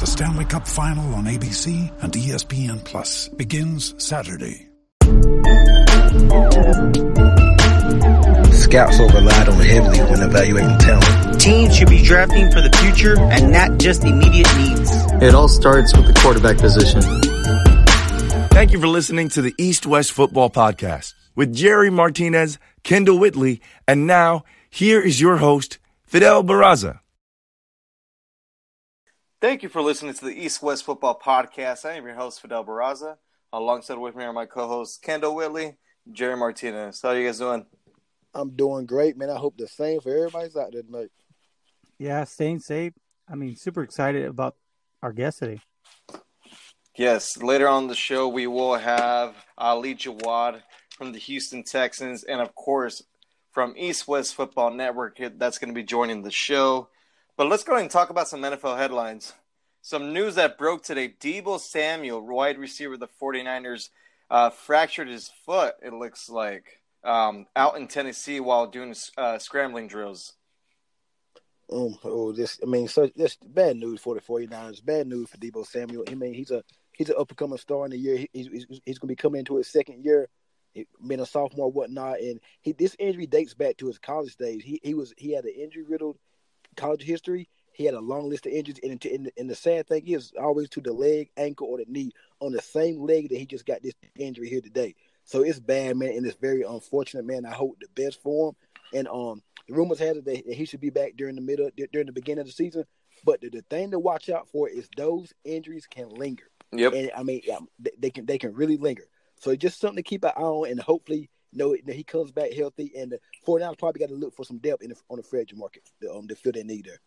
The Stanley Cup Final on ABC and ESPN Plus begins Saturday. Scouts are relied on heavily when evaluating talent. Teams should be drafting for the future and not just immediate needs. It all starts with the quarterback position. Thank you for listening to the East West Football Podcast with Jerry Martinez, Kendall Whitley, and now here is your host, Fidel Barraza. Thank you for listening to the East West Football Podcast. I am your host, Fidel Barraza. Alongside with me are my co-hosts, Kendall Whitley, Jerry Martinez. How are you guys doing? I'm doing great, man. I hope the same for everybody's out there tonight. Yeah, staying safe. I mean, super excited about our guest today. Yes, later on the show, we will have Ali Jawad from the Houston Texans, and of course, from East West Football Network, that's going to be joining the show. But let's go ahead and talk about some NFL headlines. Some news that broke today Deebo Samuel, wide receiver of the 49ers, uh, fractured his foot, it looks like, um, out in Tennessee while doing uh, scrambling drills. Um, oh, this I mean, so this bad news for the 49ers. Bad news for Deebo Samuel. I mean, he's a he's an up and coming star in the year. He, he's he's, going to be coming into his second year, being a sophomore, whatnot. And he this injury dates back to his college days. He he was he had an injury riddled college history. He had a long list of injuries, and, and, and the sad thing is always to the leg, ankle, or the knee on the same leg that he just got this injury here today. So it's bad, man, and it's very unfortunate, man. I hope the best for him. And um, the rumors had it that he should be back during the middle, during the beginning of the season. But the, the thing to watch out for is those injuries can linger. Yep. And I mean, they, they can they can really linger. So just something to keep an eye on, and hopefully, know, he comes back healthy. And the 49ers probably got to look for some depth in the, on the free agent market to, um, to fill that need there.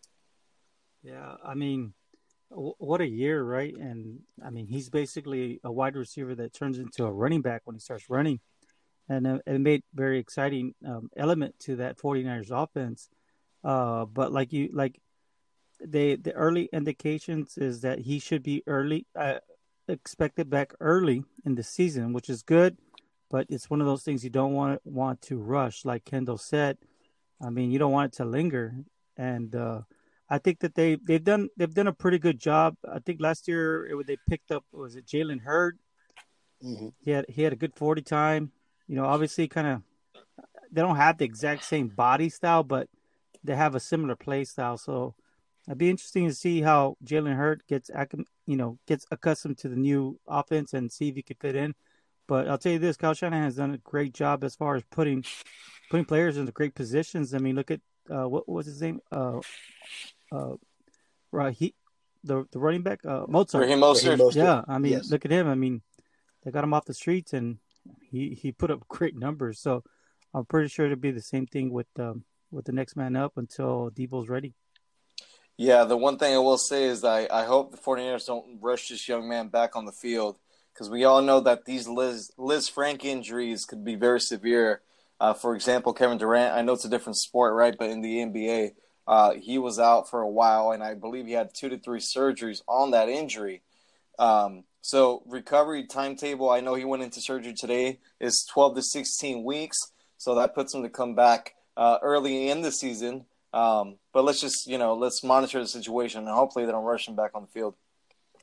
Yeah, I mean, w- what a year, right? And I mean, he's basically a wide receiver that turns into a running back when he starts running. And uh, it made very exciting um, element to that 49ers offense. Uh, but like you, like they, the early indications is that he should be early, uh, expected back early in the season, which is good. But it's one of those things you don't want want to rush, like Kendall said. I mean, you don't want it to linger, and uh, I think that they they've done they've done a pretty good job. I think last year it, they picked up was it Jalen Hurd. Mm-hmm. He had he had a good forty time. You know, obviously, kind of they don't have the exact same body style, but they have a similar play style. So it'd be interesting to see how Jalen Hurd gets you know gets accustomed to the new offense and see if he could fit in. But I'll tell you this, Kyle Shanahan has done a great job as far as putting putting players into great positions. I mean, look at uh, what was his name? Uh, uh, right, he the the running back uh, Mozart. Raheem Mostert. Mostert. Yeah, I mean, Yes. look at him. I mean, they got him off the streets, and he he put up great numbers. So I'm pretty sure it'll be the same thing with um, with the next man up until Deebo's ready. Yeah, the one thing I will say is I, I hope the 49ers don't rush this young man back on the field because we all know that these Liz, Lisfranc injuries could be very severe. Uh, for example, Kevin Durant, I know it's a different sport, right? But in the NBA, uh, he was out for a while, and I believe he had two to three surgeries on that injury. Um, so, recovery timetable, I know he went into surgery today, is 12 to 16 weeks. So, that puts him to come back uh, early in the season. Um, but let's just, you know, let's monitor the situation and hopefully they don't rush him back on the field.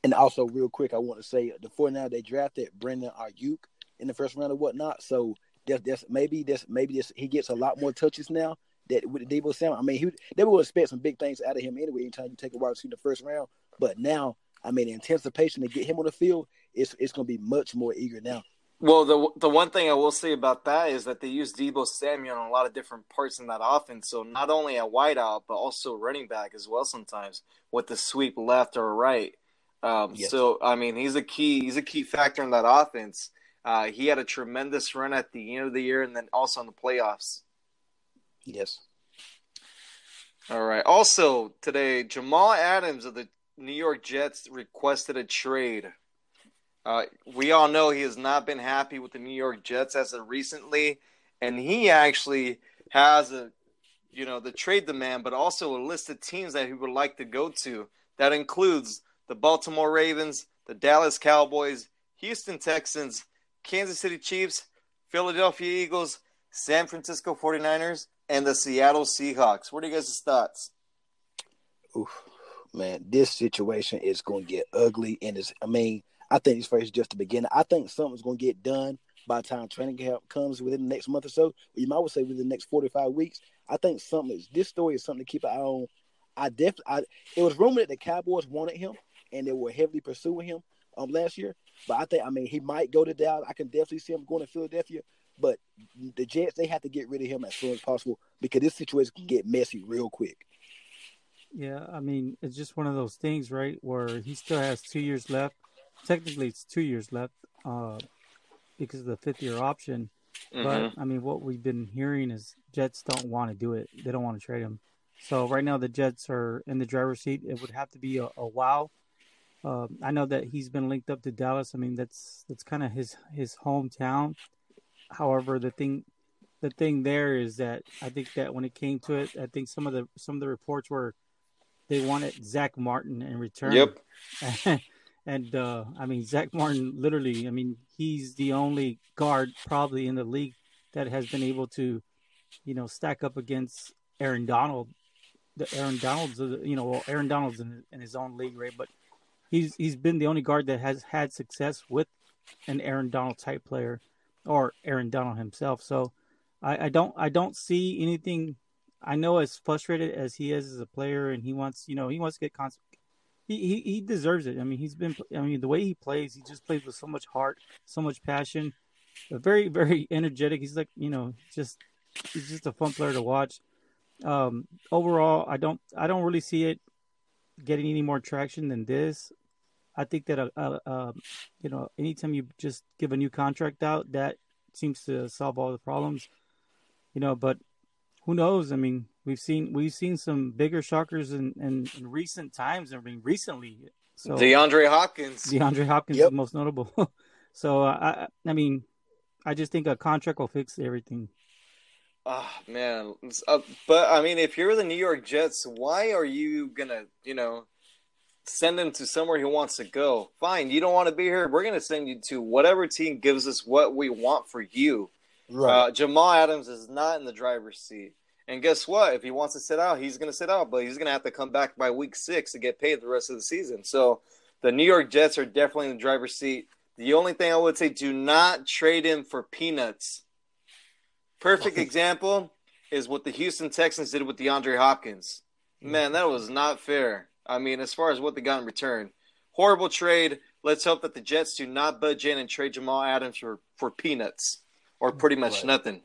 And also, real quick, I want to say the 49ers they drafted Brandon Aiyuk in the first round or whatnot. So that's, that's maybe that's maybe this he gets a lot more touches now. That with Deebo Samuel, I mean, he they would expect some big things out of him anyway. Anytime you take a wide receiver in the first round, but now, I mean, the anticipation to get him on the field, it's it's going to be much more eager now. Well, the the one thing I will say about that is that they use Deebo Samuel on a lot of different parts in that offense. So not only at wideout, but also running back as well. Sometimes with the sweep left or right. Um, Yes. So I mean, he's a key. He's a key factor in that offense. Uh, he had a tremendous run at the end of the year, and then also in the playoffs. Yes. All right. Also today, Jamal Adams of the New York Jets requested a trade. Uh, we all know he has not been happy with the New York Jets as of recently, and he actually has a, you know, the trade demand, but also a list of teams that he would like to go to. That includes the Baltimore Ravens, the Dallas Cowboys, Houston Texans, Kansas City Chiefs, Philadelphia Eagles, San Francisco 49ers, and the Seattle Seahawks. What are you guys' thoughts? Oof, man, this situation is going to get ugly, and it's. I mean, I think this first is just the beginning. I think something's going to get done by the time training camp comes within the next month or so. You might say within the next 45 weeks. I think something is. This story is something to keep an eye on. I definitely. I, it was rumored that the Cowboys wanted him, and they were heavily pursuing him um last year. But I think, I mean, he might go to Dallas. I can definitely see him going to Philadelphia. But the Jets, they have to get rid of him as soon as possible because this situation can get messy real quick. Yeah, I mean, it's just one of those things, right? Where he still has two years left. Technically, it's two years left uh, because of the fifth year option. Mm-hmm. But I mean, what we've been hearing is Jets don't want to do it. They don't want to trade him. So right now, the Jets are in the driver's seat. It would have to be a, a wow. Uh, I know that he's been linked up to Dallas. I mean, that's that's kind of his his hometown. However, the thing the thing there is that I think that when it came to it, I think some of the some of the reports were they wanted Zack Martin in return. Yep. and uh, I mean Zack Martin, literally, I mean he's the only guard probably in the league that has been able to, you know, stack up against Aaron Donald. The Aaron Donald's, you know, well, Aaron Donald's in, in his own league, right? But he's he's been the only guard that has had success with an Aaron Donald type player or Aaron Donald himself. So I, I don't I don't see anything. I know as frustrated as he is as a player, and he wants you know he wants to get cons- he, he he deserves it. I mean he's been I mean the way he plays, he just plays with so much heart, so much passion, very very energetic. He's like you know just he's just a fun player to watch. Um, overall, I don't I don't really see it getting any more traction than this. I think that a, a, a, you know anytime you just give a new contract out, that seems to solve all the problems. You know, but who knows? I mean, we've seen we've seen some bigger shockers in, in, in recent times. I mean, recently. So DeAndre Hopkins. DeAndre Hopkins yep. is the most notable. so uh, I I mean, I just think a contract will fix everything. Oh man, uh, but I mean, if you're the New York Jets, why are you gonna, you know, send him to somewhere he wants to go. Fine, you don't want to be here. We're going to send you to whatever team gives us what we want for you. Right. Uh, Jamal Adams is not in the driver's seat. And guess what? If he wants to sit out, he's going to sit out, but he's going to have to come back by week six to get paid the rest of the season. So the New York Jets are definitely in the driver's seat. The only thing I would say, do not trade him for peanuts. Perfect example is what the Houston Texans did with DeAndre Hopkins. Man, that was not fair. I mean, as far as what they got in return, horrible trade. Let's hope that the Jets do not budge in and trade Jamal Adams for, for peanuts or pretty much right. nothing.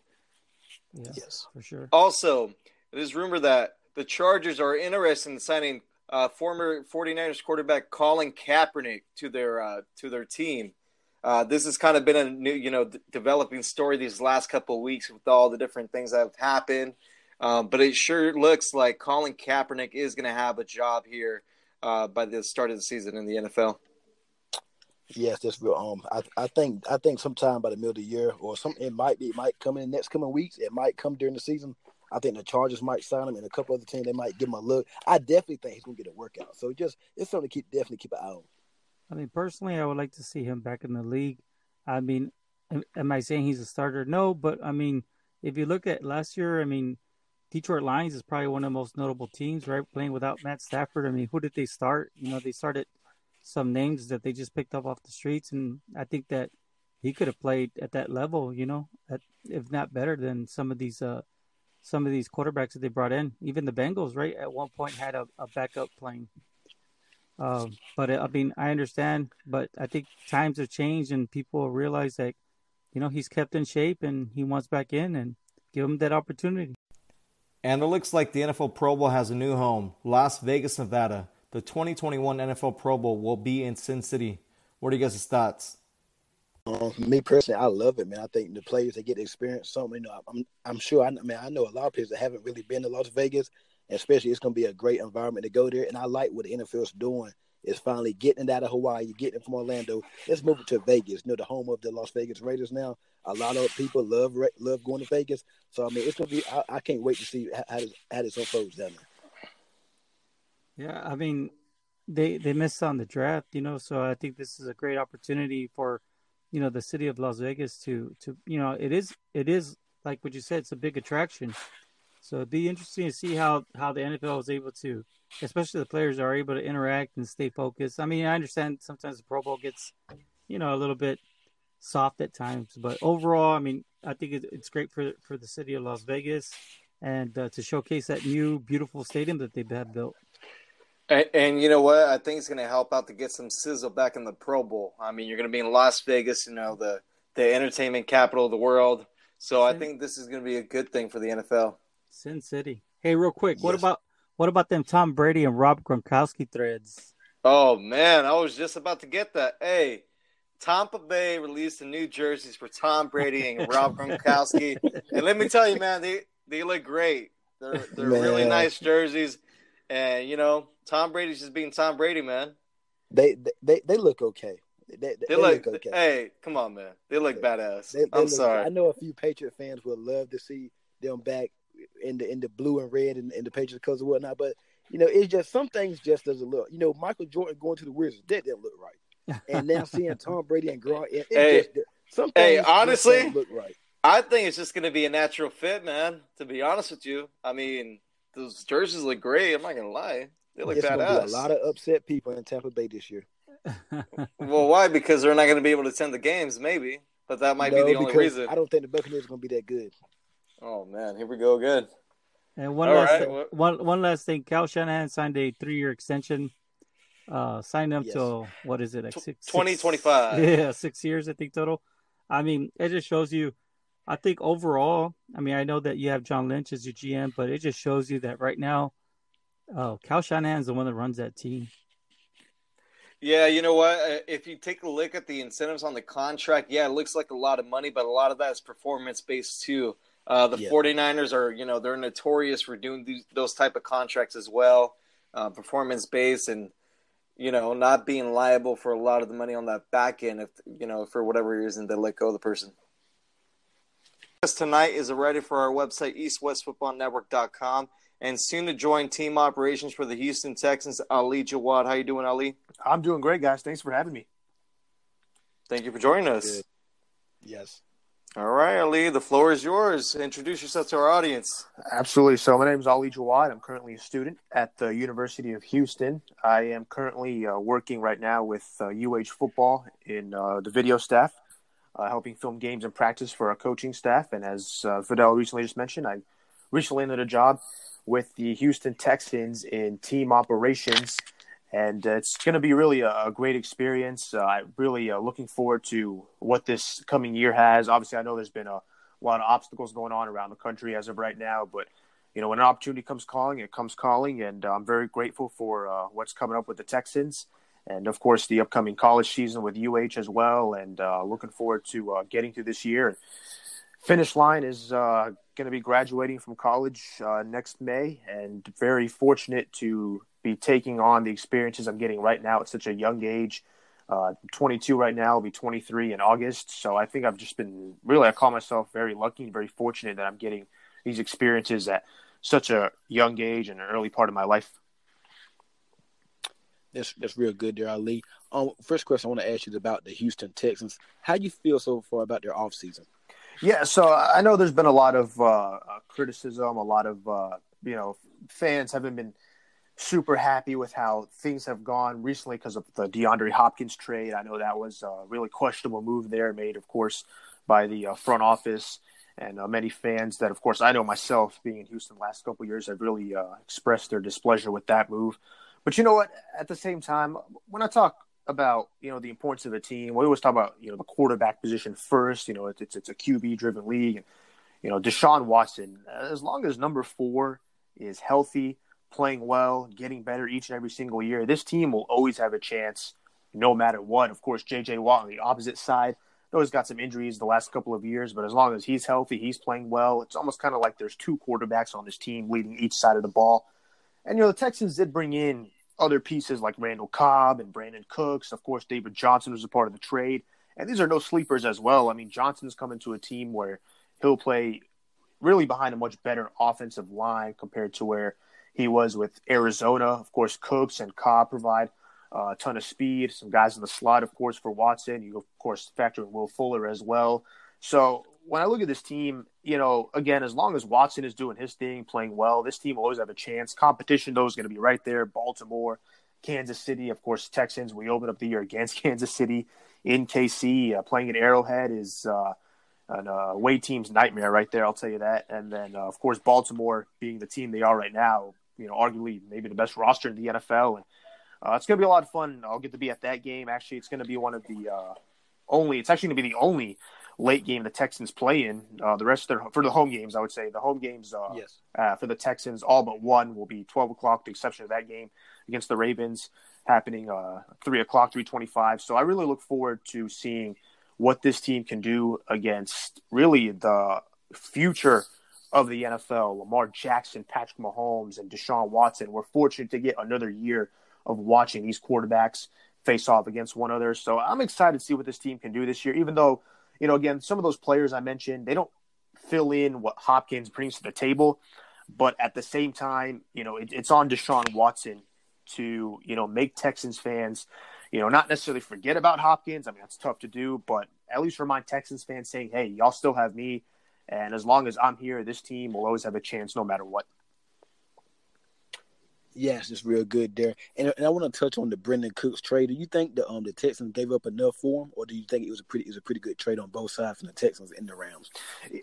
yes, for sure. Also, it is rumored that the Chargers are interested in signing uh, former 49ers quarterback Colin Kaepernick to their uh, to their team. Uh, this has kind of been a new, you know, d- developing story these last couple of weeks with all the different things that have happened. Um, but it sure looks like Colin Kaepernick is going to have a job here uh, by the start of the season in the NFL. Yes, that's real. Um, I, I think I think sometime by the middle of the year, or some it might be it might come in the next coming weeks. It might come during the season. I think the Chargers might sign him, and a couple other teams they might give him a look. I definitely think he's going to get a workout. So just it's something to keep definitely keep an eye on. I mean, personally, I would like to see him back in the league. I mean, am I saying he's a starter? No, but I mean, if you look at last year, I mean, Detroit Lions is probably one of the most notable teams, right? Playing without Matt Stafford. I mean, who did they start? You know, they started some names that they just picked up off the streets, and I think that he could have played at that level. You know, at, if not better than some of these uh, some of these quarterbacks that they brought in. Even the Bengals, right, at one point had a, a backup playing. Uh, but I mean, I understand, but I think times have changed, and people realize that you know he's kept in shape and he wants back in, and give him that opportunity. And it looks like the NFL Pro Bowl has a new home Las Vegas, Nevada. The 2021 NFL Pro Bowl will be in Sin City. What are you guys' thoughts? Um, me personally, I love it, man. I think the players they get experience something. You know, I'm I'm sure. I, I mean, I know a lot of players that haven't really been to Las Vegas, especially it's going to be a great environment to go there. And I like what the NFL is doing is finally getting it out of Hawaii, getting it from Orlando. Let's move it to Vegas, you know, the home of the Las Vegas Raiders now. A lot of people love love going to Vegas. So I mean, it's gonna be. I, I can't wait to see how, how, this, unfolds down there. Yeah, I mean, they they missed on the draft, you know. So I think this is a great opportunity for, you know, the city of Las Vegas to to you know it is it is like what you said, it's a big attraction. So it'd be interesting to see how how the NFL is able to, especially the players are able to interact and stay focused. I mean, I understand sometimes the Pro Bowl gets, you know, a little bit soft at times, but overall, I mean, I think it's great for for the city of Las Vegas and uh, to showcase that new beautiful stadium that they have built. And, and, you know what? I think it's going to help out to get some sizzle back in the Pro Bowl. I mean, you're going to be in Las Vegas, you know, the the entertainment capital of the world. So Sin, I think this is going to be a good thing for the NFL. Sin City. Hey, real quick, yes. what about what about them Tom Brady and Rob Gronkowski threads? Oh man, I was just about to get that. Hey, Tampa Bay released the new jerseys for Tom Brady and Rob Gronkowski, and let me tell you, man, they they look great. They're they're man. really nice jerseys, and you know Tom Brady's just being Tom Brady, man. They they they look okay. They, they, they look, look, okay. Hey, come on, man. They look badass. I'm look, sorry. I know a few Patriot fans would love to see them back in the in the blue and red and, in the Patriots colors and whatnot, but you know, it's just some things just doesn't look. You know, Michael Jordan going to the Wizards that didn't look right, and now seeing Tom Brady and Gronk, it, it hey, just, some hey, honestly, look right. I think it's just going to be a natural fit, man. To be honest with you, I mean, those jerseys look great. I'm not going to lie; they look it's badass. Be a lot of upset people in Tampa Bay this year. well, why? Because they're not going to be able to attend the games, maybe. But that might no, be the only reason. I don't think the Buccaneers are going to be that good. Oh man, here we go again. And one All last right. thing, one one last thing, Kyle Shanahan signed a three year extension. Uh, signed him yes. till what is it? Like six, 2025. yeah, six years I think total. I mean, it just shows you. I think overall, I mean, I know that you have John Lynch as your GM, but it just shows you that right now, uh, Kyle Shanahan's the one that runs that team. Yeah, you know what? Uh, if you take a look at the incentives on the contract, yeah, it looks like a lot of money, but a lot of that is performance based too. Uh, the yeah. 49ers are, you know, they're notorious for doing these, those type of contracts as well, uh, performance based, and you know, not being liable for a lot of the money on that back end if you know for whatever reason they let go of the person. Tonight is a ready for our website eastwestfootballnetwork.com and soon to join team operations for the Houston Texans, Ali Jawad. How you doing, Ali? I'm doing great, guys. Thanks for having me. Thank you for joining us. Yes. All right, Ali, the floor is yours. Introduce yourself to our audience. Absolutely. So, my name is Ali Jawad. I'm currently a student at the University of Houston. I am currently uh, working right now with uh, UH football in uh, the video staff, uh, helping film games and practice for our coaching staff. And as uh, Fidel recently just mentioned, I recently ended a job with the Houston Texans in team operations. And uh, it's going to be really a, a great experience. Uh, I'm really uh, looking forward to what this coming year has. Obviously, I know there's been a, lot of obstacles going on around the country as of right now, but you know, when an opportunity comes calling, it comes calling, and I'm very grateful for uh, what's coming up with the Texans, and of course the upcoming college season with UH as well. And uh, looking forward to uh, getting through this year. Finish line is uh, going to be graduating from college uh, next May, and very fortunate to be taking on the experiences I'm getting right now at such a young age. Uh, 22 right now, I'll be 23 in August. So I think I've just been really, I call myself very lucky and very fortunate that I'm getting these experiences at such a young age and an early part of my life. That's that's real good there, Ali. Um, first question I want to ask you is about the Houston Texans. How do you feel so far about their offseason? Yeah, so I know there's been a lot of uh, uh, criticism. A lot of uh, you know fans haven't been super happy with how things have gone recently because of the DeAndre Hopkins trade. I know that was a really questionable move there, made of course by the uh, front office and uh, many fans. That of course I know myself, being in Houston last couple years, have really uh, expressed their displeasure with that move. But you know what? At the same time, when I talk about you know the importance of a team. We always talk about you know the quarterback position first. You know it's it's, a QB driven league, and you know Deshaun Watson. As long as number four is healthy, playing well, getting better each and every single year, this team will always have a chance, no matter what. Of course, J.J. Watt on the opposite side. Always got some injuries the last couple of years, but as long as he's healthy, he's playing well. It's almost kind of like there's two quarterbacks on this team leading each side of the ball. And you know the Texans did bring in other pieces like Randall Cobb and Brandin Cooks. Of course, David Johnson was a part of the trade. And these are no sleepers as well. I mean, Johnson's coming to a team where he'll play really behind a much better offensive line compared to where he was with Arizona. Of course, Cooks and Cobb provide uh, a ton of speed. Some guys in the slot, of course, for Watson. You, of course, factor in Will Fuller as well. So when I look at this team, you know, again, as long as Watson is doing his thing, playing well, this team will always have a chance. Competition, though, is going to be right there. Baltimore, Kansas City, of course, Texans. We open up the year against Kansas City in KC. Uh, playing at Arrowhead is uh, an uh, away team's nightmare right there. I'll tell you that. And then, uh, of course, Baltimore being the team they are right now, you know, arguably maybe the best roster in the NFL. And uh, it's going to be a lot of fun. I'll get to be at that game. Actually, it's going to be one of the uh, only. It's actually going to be the only late game the Texans play in. Uh, the rest of their for the home games, I would say the home games. Uh, yes. Uh, for the Texans, all but one will be twelve o'clock. The exception of that game against the Ravens, happening uh, three o'clock, three twenty-five. So I really look forward to seeing what this team can do against really the future of the NFL. Lamar Jackson, Patrick Mahomes, and Deshaun Watson. We're fortunate to get another year of watching these quarterbacks face off against one another. So I'm excited to see what this team can do this year, even though, you know, again, some of those players I mentioned, they don't fill in what Hopkins brings to the table. But at the same time, you know, it, it's on Deshaun Watson to, you know, make Texans fans, you know, not necessarily forget about Hopkins. I mean, that's tough to do, but at least remind Texans fans saying, hey, y'all still have me. And as long as I'm here, this team will always have a chance no matter what. Yes, it's real good there. And, and I want to touch on the Brandin Cooks trade. Do you think the um the Texans gave up enough for him, or do you think it was a pretty it was a pretty good trade on both sides from the Texans and the Rams?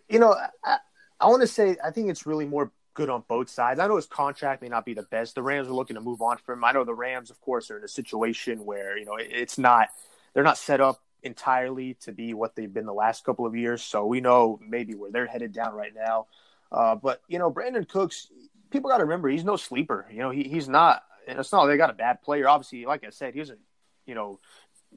You know, I, I want to say I think it's really more good on both sides. I know his contract may not be the best. The Rams are looking to move on from him. I know the Rams, of course, are in a situation where you know it's not they're not set up entirely to be what they've been the last couple of years. So we know maybe where they're headed down right now. Uh, but you know, Brandin Cooks, people got to remember he's no sleeper. You know, he, he's not. And it's not they got a bad player. Obviously, like I said, he doesn't, you know,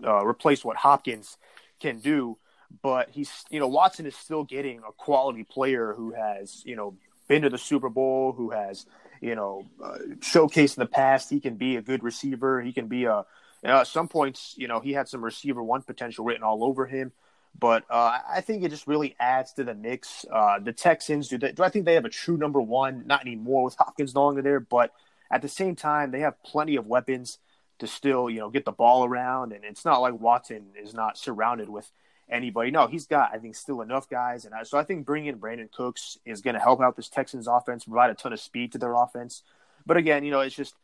uh, replace what Hopkins can do. But he's, you know, Watson is still getting a quality player who has, you know, been to the Super Bowl, who has, you know, uh, showcased in the past he can be a good receiver. He can be a, you know, at some points, you know, he had some receiver one potential written all over him. But uh, I think it just really adds to the mix. Uh, the Texans do, they, do I think they have a true number one? Not anymore with Hopkins no longer there, but at the same time, they have plenty of weapons to still you know get the ball around, and it's not like Watson is not surrounded with anybody. No, he's got I think still enough guys, and I, so I think bringing in Brandin Cooks is going to help out this Texans offense, provide a ton of speed to their offense. But again, you know, it's just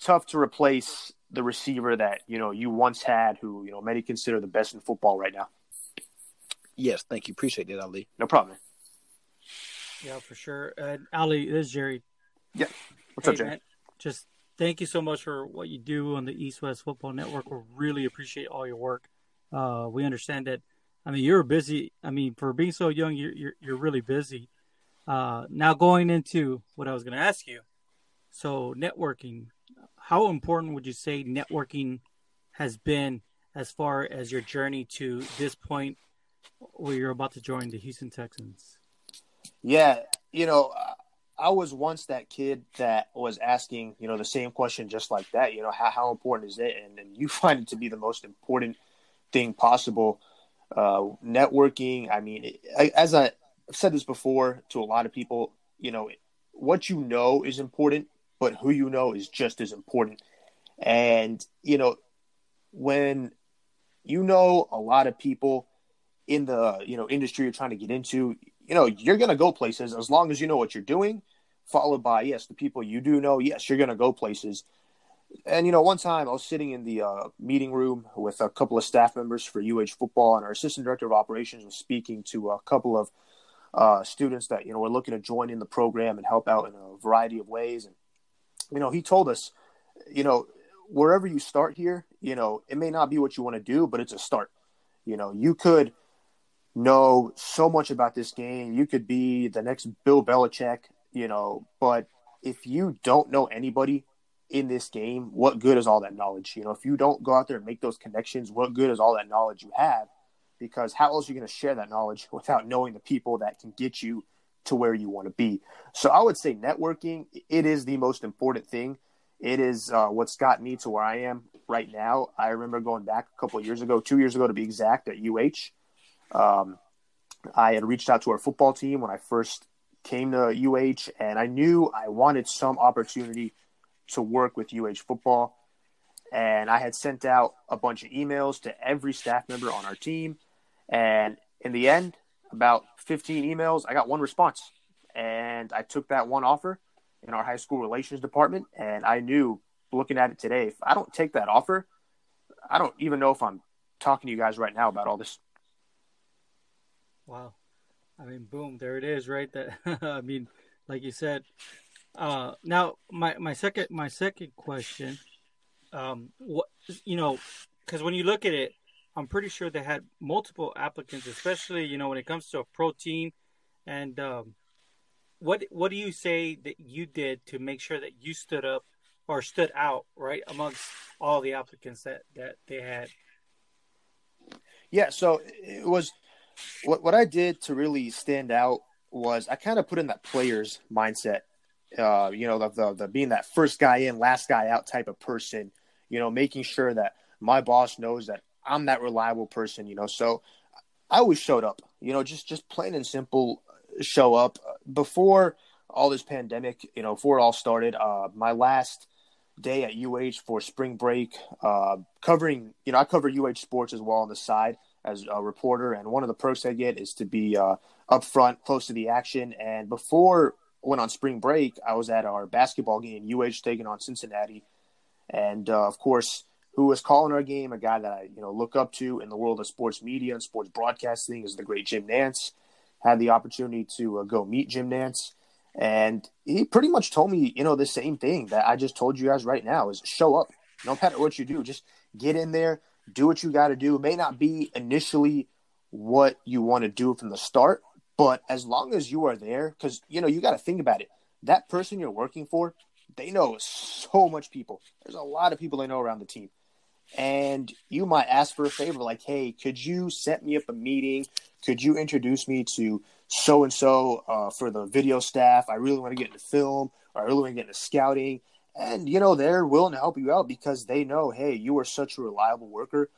tough to replace the receiver that you know you once had, who you know many consider the best in football right now. Yes, thank you. Appreciate that, Ali. No problem. Yeah, for sure. Uh, Ali, this is Jerry. Yeah. What's hey, up, Jerry? Man, just thank you so much for what you do on the East West Football Network. We really appreciate all your work. Uh, we understand that. I mean, you're busy. I mean, for being so young, you're you're, you're really busy. Uh, now going into what I was going to ask you. So networking, how important would you say networking has been as far as your journey to this point where you're about to join the Houston Texans? Yeah, you know, I was once that kid that was asking, you know, the same question just like that. You know, how, how important is it? And, and you find it to be the most important thing possible. Uh, networking, I mean, I, as I, I've said this before to a lot of people, you know, what you know is important, but who you know is just as important. And, you know, when you know a lot of people in the you know industry you're trying to get into, you know, you're gonna go places as long as you know what you're doing. Followed by yes, the people you do know, yes, you're gonna go places. And you know, one time I was sitting in the uh, meeting room with a couple of staff members for UH football, and our assistant director of operations was speaking to a couple of uh, students that you know were looking to join in the program and help out in a variety of ways. And you know, he told us, you know, wherever you start here, you know, it may not be what you want to do, but it's a start. You know, you could know so much about this game. You could be the next Bill Belichick, you know, but if you don't know anybody in this game, what good is all that knowledge? You know, if you don't go out there and make those connections, what good is all that knowledge you have? Because how else are you going to share that knowledge without knowing the people that can get you to where you want to be? So I would say networking, it is the most important thing. it is uh, what's got me to where I am right now. I remember going back a couple of years ago, two years ago to be exact, at UH. Um, I had reached out to our football team when I first came to UH, and I knew I wanted some opportunity to work with UH football. And I had sent out a bunch of emails to every staff member on our team. And in the end, about 15 emails, I got one response. And I took that one offer in our high school relations department. And I knew looking at it today, if I don't take that offer, I don't even know if I'm talking to you guys right now about all this. Wow. I mean, boom, there it is, right? That I mean, like you said. Uh, now, my my second my second question, um, what you know, because when you look at it, I'm pretty sure they had multiple applicants, especially you know when it comes to a pro team, and um, what what do you say that you did to make sure that you stood up or stood out right amongst all the applicants that that they had? Yeah, so it was what what I did to really stand out was I kind of put in that player's mindset. Uh, you know, the, the, the being that first guy in, last guy out type of person. You know, making sure that my boss knows that I'm that reliable person. You know, so I always showed up. You know, just just plain and simple, show up before all this pandemic. You know, before it all started. Uh, my last day at UH for spring break, uh, covering. You know, I cover UH sports as well on the side as a reporter, and one of the perks I get is to be uh, up front, close to the action. And before I went on spring break, I was at our basketball game, UH taking on Cincinnati, and uh, of course, who was calling our game, a guy that I you know look up to in the world of sports media and sports broadcasting, is the great Jim Nantz. Had the opportunity to uh, go meet Jim Nantz, and he pretty much told me, you know, the same thing that I just told you guys right now: is show up, no matter what you do, just get in there, do what you got to do. It may not be initially what you want to do from the start, but as long as you are there, because you know you got to think about it. That person you're working for, they know so much people. There's a lot of people they know around the team, and you might ask for a favor, like, "Hey, could you set me up a meeting? Could you introduce me to so and so for the video staff? I really want to get into film, or I really want to get into scouting." And you know they're willing to help you out because they know hey you are such a reliable worker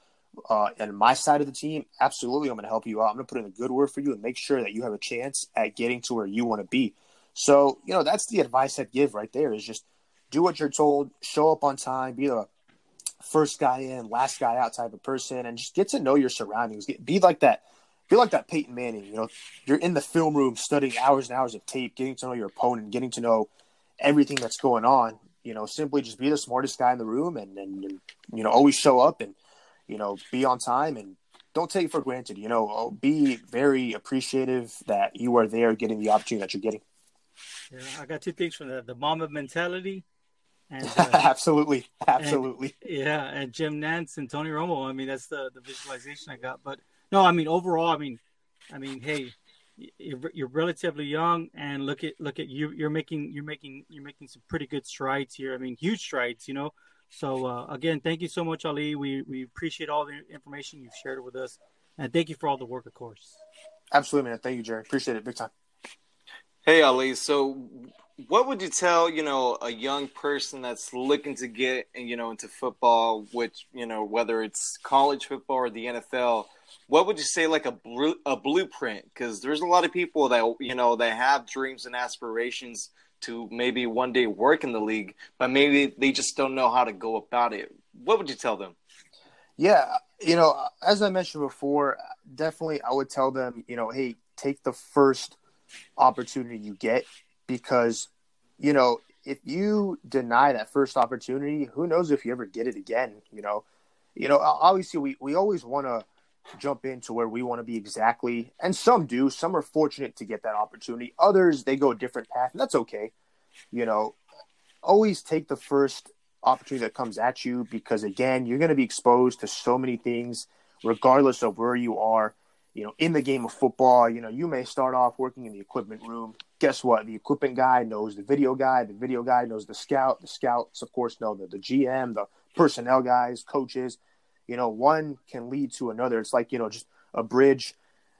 uh, and my side of the team absolutely i'm going to help you out. I'm going to put in a good word for you and make sure that you have a chance at getting to where you want to be. So you know that's the advice i'd give right there is just do what you're told show up on time be the first guy in last guy out type of person and just get to know your surroundings. Get, be like that be like that Peyton Manning. You know, you're in the film room studying hours and hours of tape, getting to know your opponent, getting to know everything that's going on you know, simply just be the smartest guy in the room and, and, and, you know, always show up and, you know, be on time and don't take it for granted. You know, oh, be very appreciative that you are there getting the opportunity that you're getting. Yeah, I got two things from that the Mamba mentality. And, uh, absolutely, absolutely. And, yeah, and Jim Nantz and Tony Romo. I mean, that's the the visualization I got. But no, I mean overall, I mean, I mean, hey, you're, you're relatively young, and look at look at you. You're making you're making you're making some pretty good strides here. I mean, huge strides. You know. So uh, again, thank you so much, Ali. We we appreciate all the information you've shared with us, and thank you for all the work, of course. Absolutely, man. Thank you, Jerry. Appreciate it, big time. Hey, Ali. So, what would you tell you know a young person that's looking to get you know into football, which you know whether it's college football or the NFL? What would you say like a a blueprint? Because there's a lot of people that you know that have dreams and aspirations to maybe one day work in the league, but maybe they just don't know how to go about it. What would you tell them? Yeah, you know, as I mentioned before, definitely I would tell them, you know, hey, take the first opportunity you get because, you know, if you deny that first opportunity, who knows if you ever get it again, you know. You know, obviously we, we always want to jump into where we want to be exactly. And some do. Some are fortunate to get that opportunity. Others, they go a different path, and that's okay. You know, always take the first opportunity that comes at you because, again, you're going to be exposed to so many things, regardless of where you are. You know, in the game of football, you know, you may start off working in the equipment room. Guess what? The equipment guy knows the video guy. The video guy knows the scout. The scouts, of course, know the, the GM, the personnel guys, coaches you know, one can lead to another. It's like, you know, just a bridge,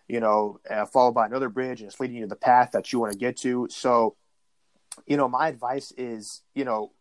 you know, uh, followed by another bridge and it's leading you to the path that you want to get to. So, you know, my advice is, you know,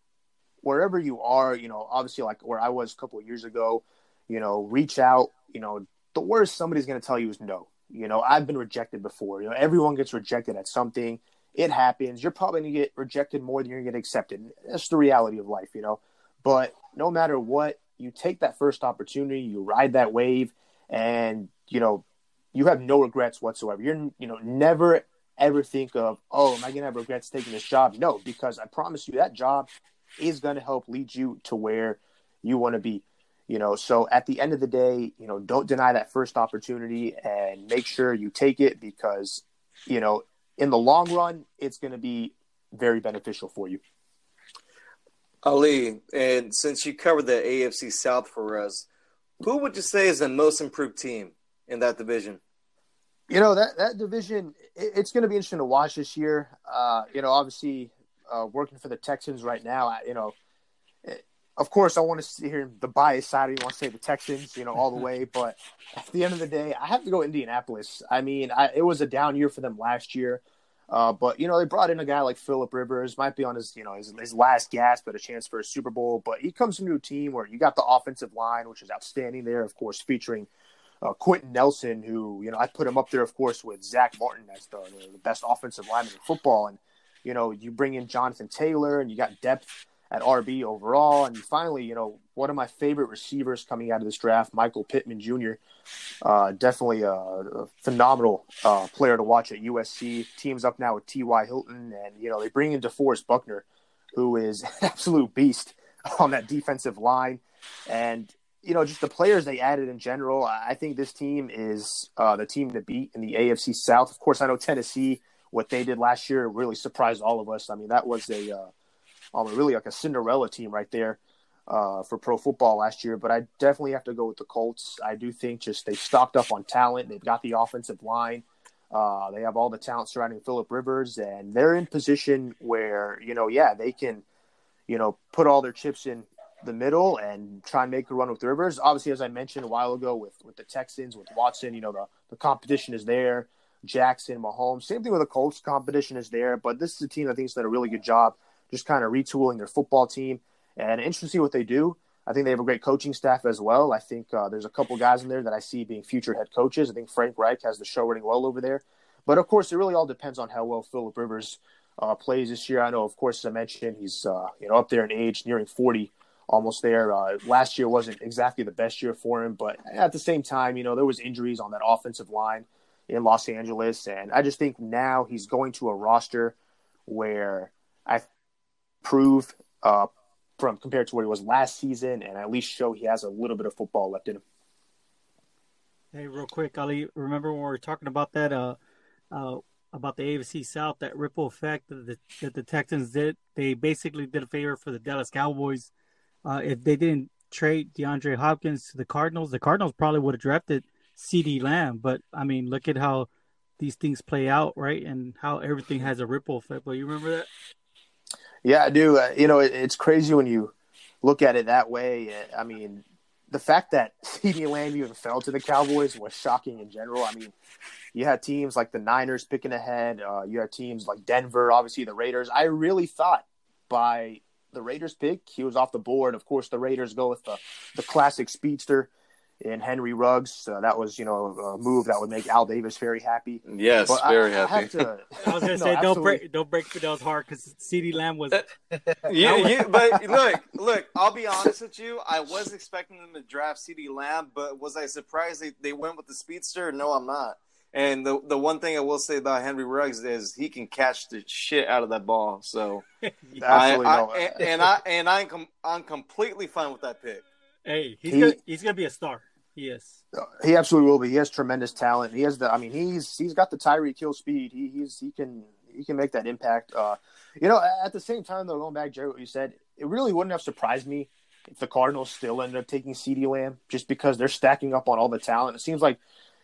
wherever you are, you know, obviously like where I was a couple of years ago, you know, reach out. You know, the worst somebody's going to tell you is no. You know, I've been rejected before. You know, everyone gets rejected at something. It happens. You're probably going to get rejected more than you're going to get accepted. That's the reality of life, you know. But no matter what, you take that first opportunity, you ride that wave, and you know, you have no regrets whatsoever. You're, you know, never ever think of, oh, am I to have regrets taking this job? No, because I promise you that job is to help lead you to where you want to be. You know, so at the end of the day, you know, don't deny that first opportunity and make sure you take it because, you know, in the long run, it's going to be very beneficial for you. Ali, and since you covered the AFC South for us, who would you say is the most improved team in that division? You know that that division, it, it's going to be interesting to watch this year. Uh, you know, obviously, uh, working for the Texans right now, you know, it, of course, I want to hear the bias side. You want to say the Texans, you know, all the way. But at the end of the day, I have to go Indianapolis. I mean, I, it was a down year for them last year. Uh, but you know they brought in a guy like Philip Rivers, might be on his you know his, his last gasp at a chance for a Super Bowl. But he comes from a team where you got the offensive line, which is outstanding there, of course, featuring uh, Quenton Nelson, who you know I put him up there, of course, with Zack Martin as the, the best offensive lineman in football, and you know you bring in Jonathan Taylor, and you got depth at RB overall, and finally, you know, one of my favorite receivers coming out of this draft, Michael Pittman Jr. Uh, definitely a, a phenomenal uh, player to watch at USC. Teams up now with T.Y. Hilton, and you know they bring in DeForest Buckner, who is an absolute beast on that defensive line, and you know, just the players they added in general, I think this team is uh, the team to beat in the AFC South. Of course, I know Tennessee, what they did last year really surprised all of us. I mean, that was a uh, um, really like a Cinderella team right there uh, for pro football last year. But I definitely have to go with the Colts. I do think just they stocked up on talent. They've got the offensive line. Uh, they have all the talent surrounding Philip Rivers, and they're in position where you know, yeah, they can, you know, put all their chips in the middle and try and make a run with Rivers. Obviously, as I mentioned a while ago with with the Texans, with Watson, you know the the competition is there. Jackson, Mahomes, same thing with the Colts. Competition is there, but this is a team I think has done a really good job, just kind of retooling their football team. And interesting to see what they do. I think they have a great coaching staff as well. I think uh, there's a couple guys in there that I see being future head coaches. I think Frank Reich has the show running well over there. But of course, it really all depends on how well Philip Rivers uh, plays this year. I know, of course, as I mentioned, he's uh, you know up there in age, nearing 40 almost there. Uh, last year wasn't exactly the best year for him, but at the same time, you know, there was injuries on that offensive line in Los Angeles, and I just think now he's going to a roster where I prove uh, from compared to where he was last season, and at least show he has a little bit of football left in him. Hey, real quick, Ali, remember when we were talking about that? Uh, uh, about the AFC South, that ripple effect that the, that the Texans did. They basically did a favor for the Dallas Cowboys uh, if they didn't trade DeAndre Hopkins to the Cardinals, the Cardinals probably would have drafted CeeDee Lamb. But I mean, look at how these things play out, right? And how everything has a ripple effect. But you remember that? Yeah, I do. Uh, you know, it, it's crazy when you look at it that way. I mean, the fact that CeeDee Lamb even fell to the Cowboys was shocking in general. I mean, you had teams like the Niners picking ahead. Uh, you had teams like Denver, obviously the Raiders. I really thought by the Raiders pick. He was off the board. Of course, the Raiders go with the, the classic speedster in Henry Ruggs. Uh, that was, you know, a move that would make Al Davis very happy. Yes, but very I, happy. I, to, I was going to no, say, absolutely. don't break, don't break Fidel's heart because CeeDee Lamb was. yeah, yeah, but look, look. I'll be honest with you. I was expecting them to draft CeeDee Lamb, but was I surprised they, they went with the speedster? No, I'm not. And the the one thing I will say about Henry Ruggs is he can catch the shit out of that ball. So I, I, and, and, I and I'm com- I'm completely fine with that pick. Hey, he's he, gonna, he's gonna be a star. He is. He absolutely will be. He has tremendous talent. He has the. I mean, he's he's got the Tyreek Hill speed. He he's he can he can make that impact. Uh, you know, at the same time though, going back, Jerry, what you said, it really wouldn't have surprised me if the Cardinals still ended up taking CeeDee Lamb just because they're stacking up on all the talent. It seems like,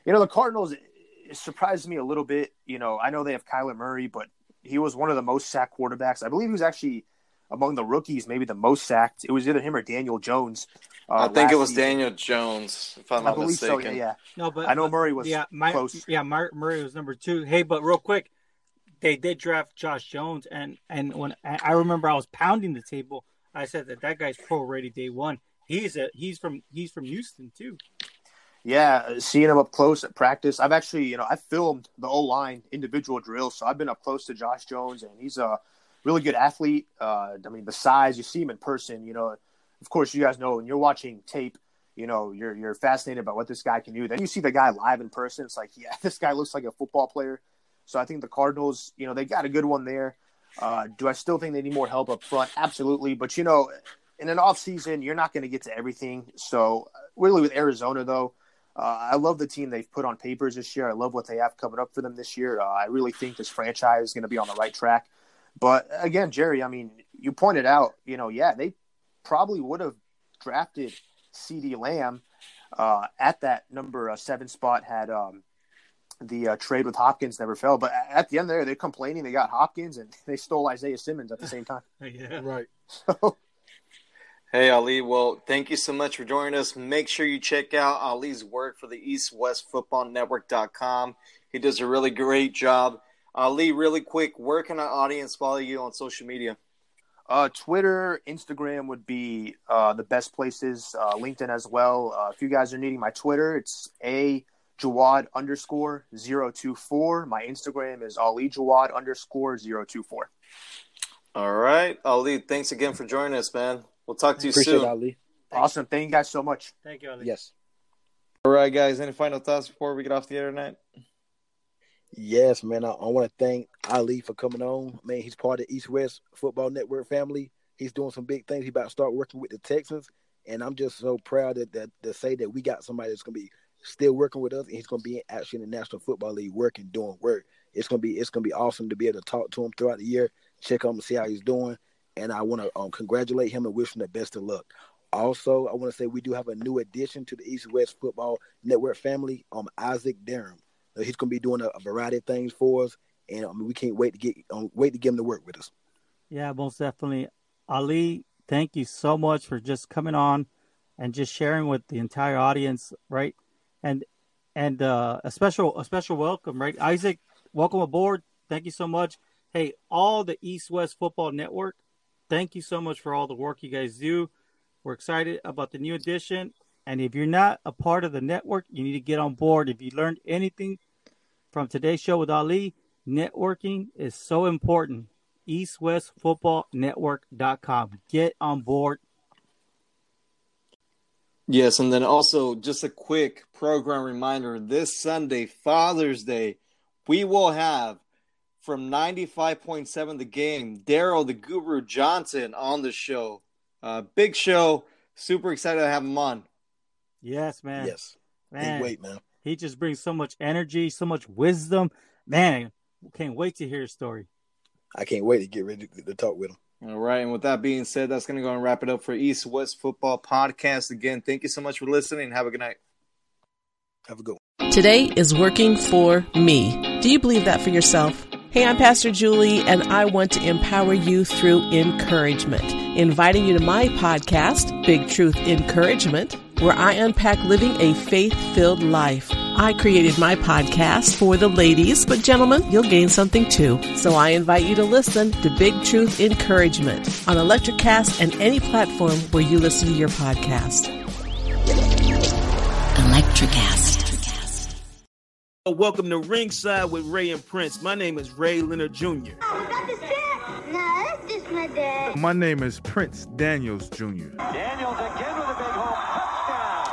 you know, the Cardinals it surprised me a little bit. You know, I know they have Kyler Murray, but he was one of the most sacked quarterbacks. I believe he was actually among the rookies, maybe the most sacked. It was either him or Daniel Jones. Uh, I think it was season. Daniel Jones, if I'm not I believe mistaken. So, yeah, yeah. No, but I know Murray was yeah, my, close. Yeah, Murray was number two. Hey, but real quick, they did draft Josh Jones, and and when I remember I was pounding the table I said that that guy's pro ready day one. He's a he's from he's from Houston too. Yeah, seeing him up close at practice. I've actually, you know, I filmed the O line individual drills, so I've been up close to Josh Jones, and he's a really good athlete. Uh, I mean, the size you see him in person, you know. Of course, you guys know when you're watching tape, you know, you're you're fascinated by what this guy can do. Then you see the guy live in person, it's like, yeah, this guy looks like a football player. So I think the Cardinals, you know, they got a good one there. Uh, do I still think they need more help up front? Absolutely, but you know, in an off season, you're not going to get to everything. So really, with Arizona though uh, I love the team they've put on papers this year. I love what they have coming up for them this year. Uh, I really think this franchise is going to be on the right track. But again, Jerry, I mean, you pointed out, you know, yeah, they probably would have drafted CeeDee Lamb uh, at that number uh, seven spot had um, the uh, trade with Hopkins never fell. But at the end there, they're complaining they got Hopkins and they stole Isaiah Simmons at the same time. yeah, right. So Hey Ali, well, thank you so much for joining us. Make sure you check out Ali's work for the East West Football Network.com. He does a really great job. Ali, really quick, where can our audience follow you on social media? Uh, Twitter, Instagram would be uh, the best places. Uh, LinkedIn as well. Uh, if you guys are needing my Twitter, it's a Jawad underscore zero two four. My Instagram is Ali Jawad underscore zero two four. All right, Ali, thanks again for joining us, man. We'll talk to you Appreciate soon. it, Ali. Awesome. Thank you guys so much. Thank you, Ali. Yes. All right, guys. Any final thoughts before we get off the internet? Yes, man. I, I want to thank Ali for coming on. Man, he's part of East West Football Network family. He's doing some big things. He about to start working with the Texans, and I'm just so proud that, to say that we got somebody that's gonna be still working with us, and he's gonna be actually in the National Football League working, doing work. It's gonna be it's gonna be awesome to be able to talk to him throughout the year, check on him, see how he's doing, and I want to um, congratulate him and wish him the best of luck. Also, I want to say we do have a new addition to the East West Football Network family, um, Isaac Durham. Uh, He's going to be doing a, a variety of things for us, and um, we can't wait to get um, wait to get him to work with us. Yeah, most definitely. Ali, thank you so much for just coming on and just sharing with the entire audience, right? And and uh, a special a special welcome, right? Isaac, welcome aboard. Thank you so much. Hey, all the East West Football Network, thank you so much for all the work you guys do. We're excited about the new edition. And if you're not a part of the network, you need to get on board. If you learned anything from today's show with Ali, networking is so important. EastWestFootballNetwork.com. Get on board. Yes, and then also just a quick program reminder this Sunday, Father's Day, we will have from 95.7 the game, Daryl the Guru Johnson on the show. Uh, big show. Super excited to have him on. Yes, man. Yes, man. can't wait, man. He just brings so much energy, so much wisdom. Man, can't wait to hear his story. I can't wait to get ready to, to talk with him. All right, and with that being said, that's going to go and wrap it up for East West Football Podcast. Again, thank you so much for listening. Have a good night. Have a good one. Today is working for me. Do you believe that for yourself? Hey, I'm Pastor Julie, and I want to empower you through encouragement. Inviting you to my podcast, Big Truth Encouragement, where I unpack living a faith filled life. I created my podcast for the ladies, but gentlemen, you'll gain something too. So I invite you to listen to Big Truth Encouragement on Electricast and any platform where you listen to your podcast. Electricast. Welcome to Ringside with Ray and Prince. My name is Ray Leonard Jr. Oh, no, that's just my dad. My name is Prince Daniels Jr. Daniels again with a big home touchdown.